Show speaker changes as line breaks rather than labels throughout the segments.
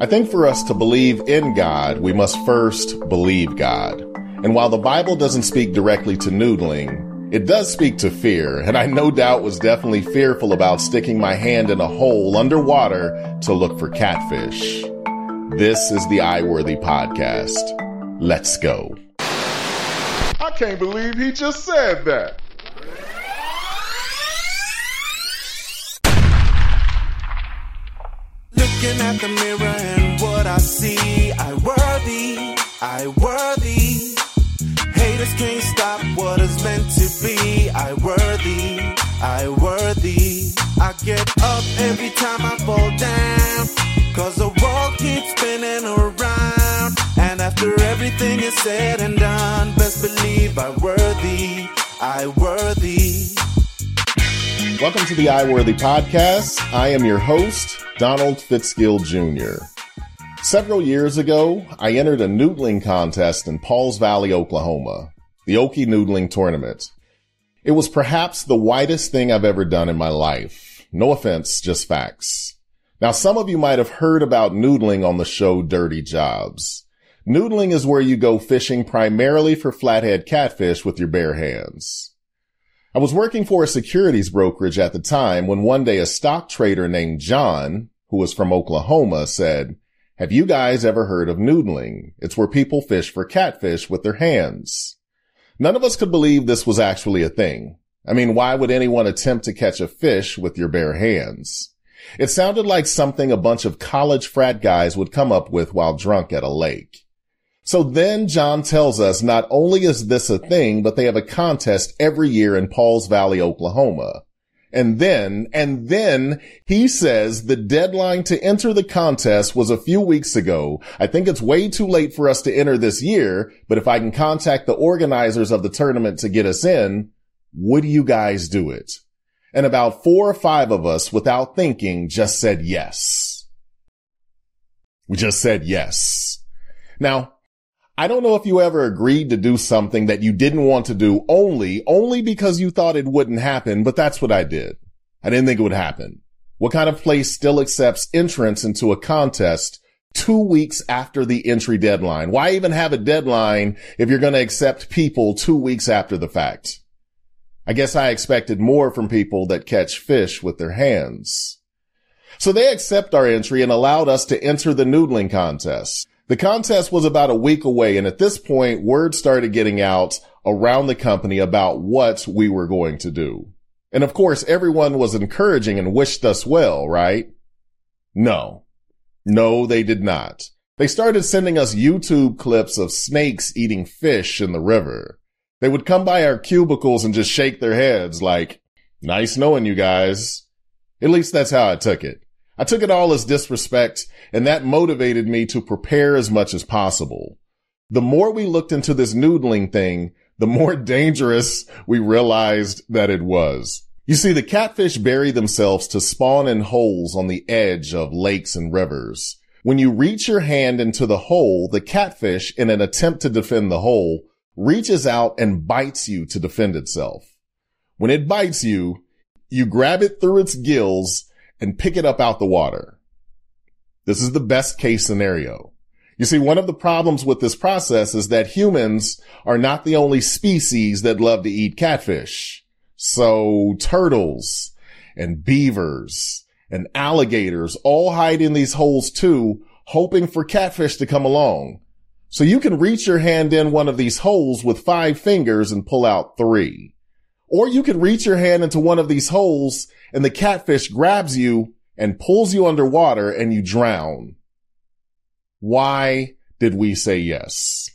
I think for us to believe in God, we must first believe God. And while the Bible doesn't speak directly to noodling, it does speak to fear, and I no doubt was definitely fearful about sticking my hand in a hole underwater to look for catfish. This is the I-Worthy podcast. Let's go.
I can't believe he just said that.
Looking at the mirror and what I see, I worthy, I worthy. Haters can't stop what is meant to be. I worthy, I worthy. I get up every time I fall down. Cause the world keeps spinning around. And after everything is said and done, best believe I worthy, I worthy.
Welcome to the I-Worthy podcast. I am your host, Donald Fitzgill Jr. Several years ago, I entered a noodling contest in Pauls Valley, Oklahoma, the Okie Noodling Tournament. It was perhaps the whitest thing I've ever done in my life. No offense, just facts. Now, some of you might have heard about noodling on the show Dirty Jobs. Noodling is where you go fishing primarily for flathead catfish with your bare hands. I was working for a securities brokerage at the time when one day a stock trader named John, who was from Oklahoma, said, have you guys ever heard of noodling? It's where people fish for catfish with their hands. None of us could believe this was actually a thing. I mean, why would anyone attempt to catch a fish with your bare hands? It sounded like something a bunch of college frat guys would come up with while drunk at a lake. So then John tells us not only is this a thing, but they have a contest every year in Pauls Valley, Oklahoma. And then, and then he says the deadline to enter the contest was a few weeks ago. I think it's way too late for us to enter this year, but if I can contact the organizers of the tournament to get us in, would you guys do it? And about four or five of us without thinking just said yes. We just said yes. Now, I don't know if you ever agreed to do something that you didn't want to do only, only because you thought it wouldn't happen, but that's what I did. I didn't think it would happen. What kind of place still accepts entrance into a contest two weeks after the entry deadline? Why even have a deadline if you're going to accept people two weeks after the fact? I guess I expected more from people that catch fish with their hands. So they accept our entry and allowed us to enter the noodling contest. The contest was about a week away. And at this point, word started getting out around the company about what we were going to do. And of course, everyone was encouraging and wished us well, right? No. No, they did not. They started sending us YouTube clips of snakes eating fish in the river. They would come by our cubicles and just shake their heads like, nice knowing you guys. At least that's how I took it. I took it all as disrespect and that motivated me to prepare as much as possible. The more we looked into this noodling thing, the more dangerous we realized that it was. You see, the catfish bury themselves to spawn in holes on the edge of lakes and rivers. When you reach your hand into the hole, the catfish, in an attempt to defend the hole, reaches out and bites you to defend itself. When it bites you, you grab it through its gills and pick it up out the water. This is the best case scenario. You see, one of the problems with this process is that humans are not the only species that love to eat catfish. So turtles and beavers and alligators all hide in these holes too, hoping for catfish to come along. So you can reach your hand in one of these holes with five fingers and pull out three. Or you can reach your hand into one of these holes and the catfish grabs you and pulls you underwater and you drown. Why did we say yes?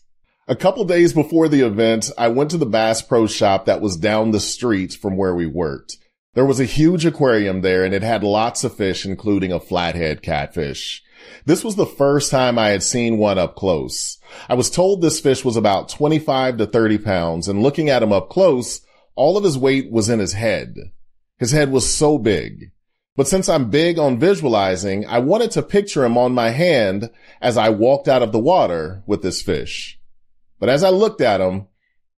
A couple days before the event, I went to the Bass Pro shop that was down the street from where we worked. There was a huge aquarium there and it had lots of fish, including a flathead catfish. This was the first time I had seen one up close. I was told this fish was about 25 to 30 pounds and looking at him up close, all of his weight was in his head. His head was so big. But since I'm big on visualizing, I wanted to picture him on my hand as I walked out of the water with this fish. But as I looked at him,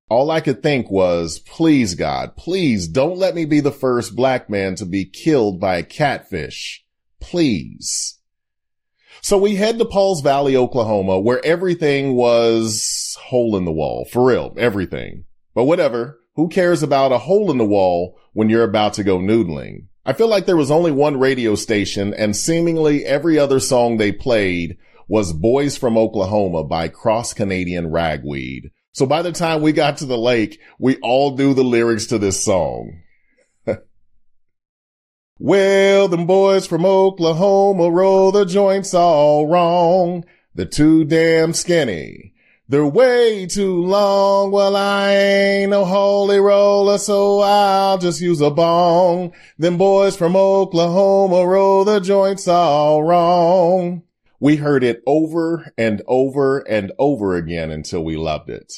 all I could think was, please God, please don't let me be the first black man to be killed by a catfish. Please. So we head to Pauls Valley, Oklahoma, where everything was hole in the wall. For real, everything. But whatever. Who cares about a hole in the wall when you're about to go noodling? I feel like there was only one radio station and seemingly every other song they played was Boys from Oklahoma by Cross Canadian Ragweed. So by the time we got to the lake, we all knew the lyrics to this song. well, them boys from Oklahoma roll the joints all wrong. They're too damn skinny. They're way too long. Well, I ain't no holy roller, so I'll just use a bong. Them boys from Oklahoma roll the joints all wrong. We heard it over and over and over again until we loved it.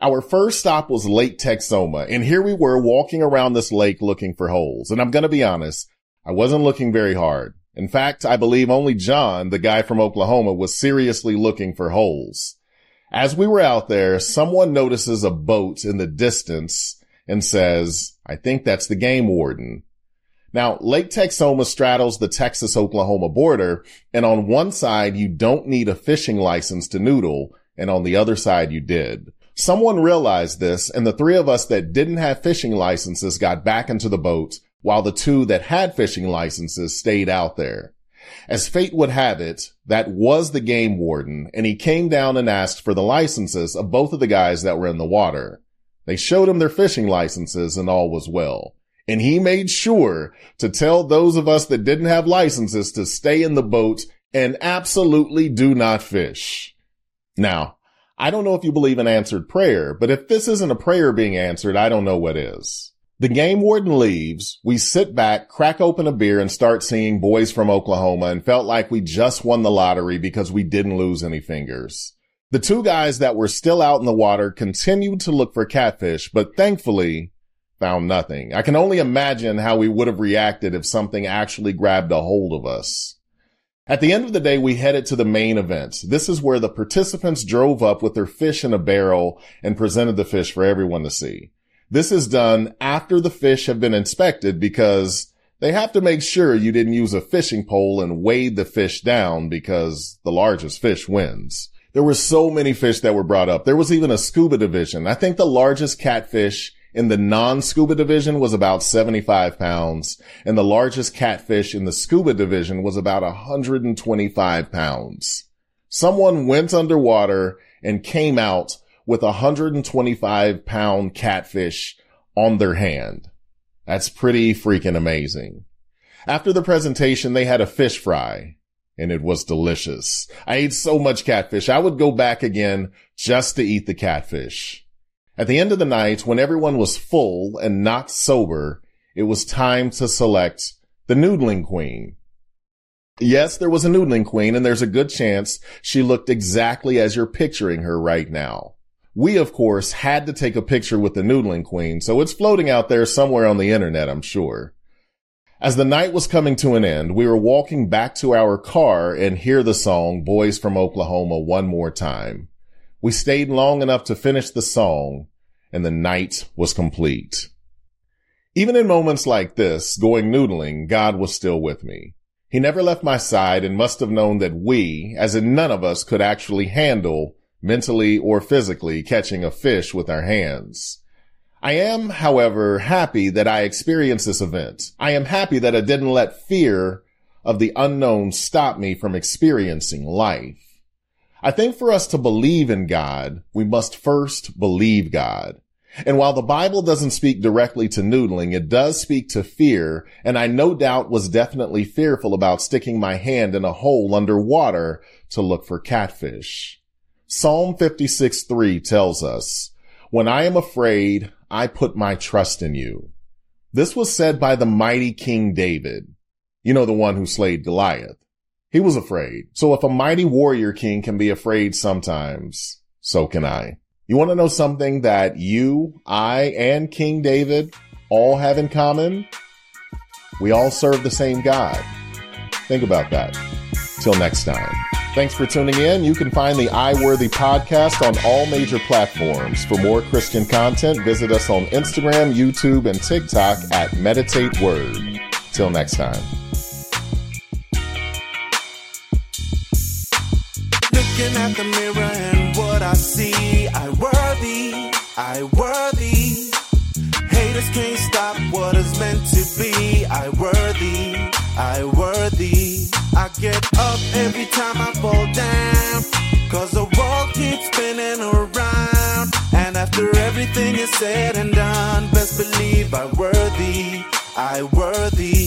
Our first stop was Lake Texoma, and here we were walking around this lake looking for holes. And I'm going to be honest, I wasn't looking very hard. In fact, I believe only John, the guy from Oklahoma, was seriously looking for holes. As we were out there, someone notices a boat in the distance and says, I think that's the game warden. Now, Lake Texoma straddles the Texas-Oklahoma border, and on one side, you don't need a fishing license to noodle, and on the other side, you did. Someone realized this, and the three of us that didn't have fishing licenses got back into the boat, while the two that had fishing licenses stayed out there. As fate would have it, that was the game warden, and he came down and asked for the licenses of both of the guys that were in the water. They showed him their fishing licenses and all was well. And he made sure to tell those of us that didn't have licenses to stay in the boat and absolutely do not fish. Now, I don't know if you believe in answered prayer, but if this isn't a prayer being answered, I don't know what is. The game warden leaves. We sit back, crack open a beer and start seeing boys from Oklahoma and felt like we just won the lottery because we didn't lose any fingers. The two guys that were still out in the water continued to look for catfish, but thankfully found nothing. I can only imagine how we would have reacted if something actually grabbed a hold of us. At the end of the day, we headed to the main event. This is where the participants drove up with their fish in a barrel and presented the fish for everyone to see. This is done after the fish have been inspected because they have to make sure you didn't use a fishing pole and weigh the fish down because the largest fish wins. There were so many fish that were brought up. There was even a scuba division. I think the largest catfish in the non-scuba division was about 75 pounds and the largest catfish in the scuba division was about 125 pounds. Someone went underwater and came out with a 125 pound catfish on their hand. That's pretty freaking amazing. After the presentation, they had a fish fry and it was delicious. I ate so much catfish. I would go back again just to eat the catfish. At the end of the night, when everyone was full and not sober, it was time to select the noodling queen. Yes, there was a noodling queen and there's a good chance she looked exactly as you're picturing her right now. We, of course, had to take a picture with the noodling queen, so it's floating out there somewhere on the internet, I'm sure. As the night was coming to an end, we were walking back to our car and hear the song Boys from Oklahoma one more time. We stayed long enough to finish the song and the night was complete. Even in moments like this, going noodling, God was still with me. He never left my side and must have known that we, as in none of us, could actually handle mentally or physically catching a fish with our hands. I am, however, happy that I experienced this event. I am happy that I didn't let fear of the unknown stop me from experiencing life. I think for us to believe in God, we must first believe God. And while the Bible doesn't speak directly to noodling, it does speak to fear, and I no doubt was definitely fearful about sticking my hand in a hole underwater to look for catfish. Psalm 56 3 tells us, When I am afraid, I put my trust in you. This was said by the mighty King David. You know, the one who slayed Goliath. He was afraid. So if a mighty warrior king can be afraid sometimes, so can I. You want to know something that you, I, and King David all have in common? We all serve the same God. Think about that. Till next time. Thanks for tuning in. You can find the iWorthy podcast on all major platforms. For more Christian content, visit us on Instagram, YouTube, and TikTok at Meditate Word. Till next time.
Looking at the mirror and what I see, I worthy, I worthy. Haters can't stop what is meant to be. I worthy, I worthy get up every time I fall down. Cause the world keeps spinning around. And after everything is said and done, best believe I'm worthy. I worthy.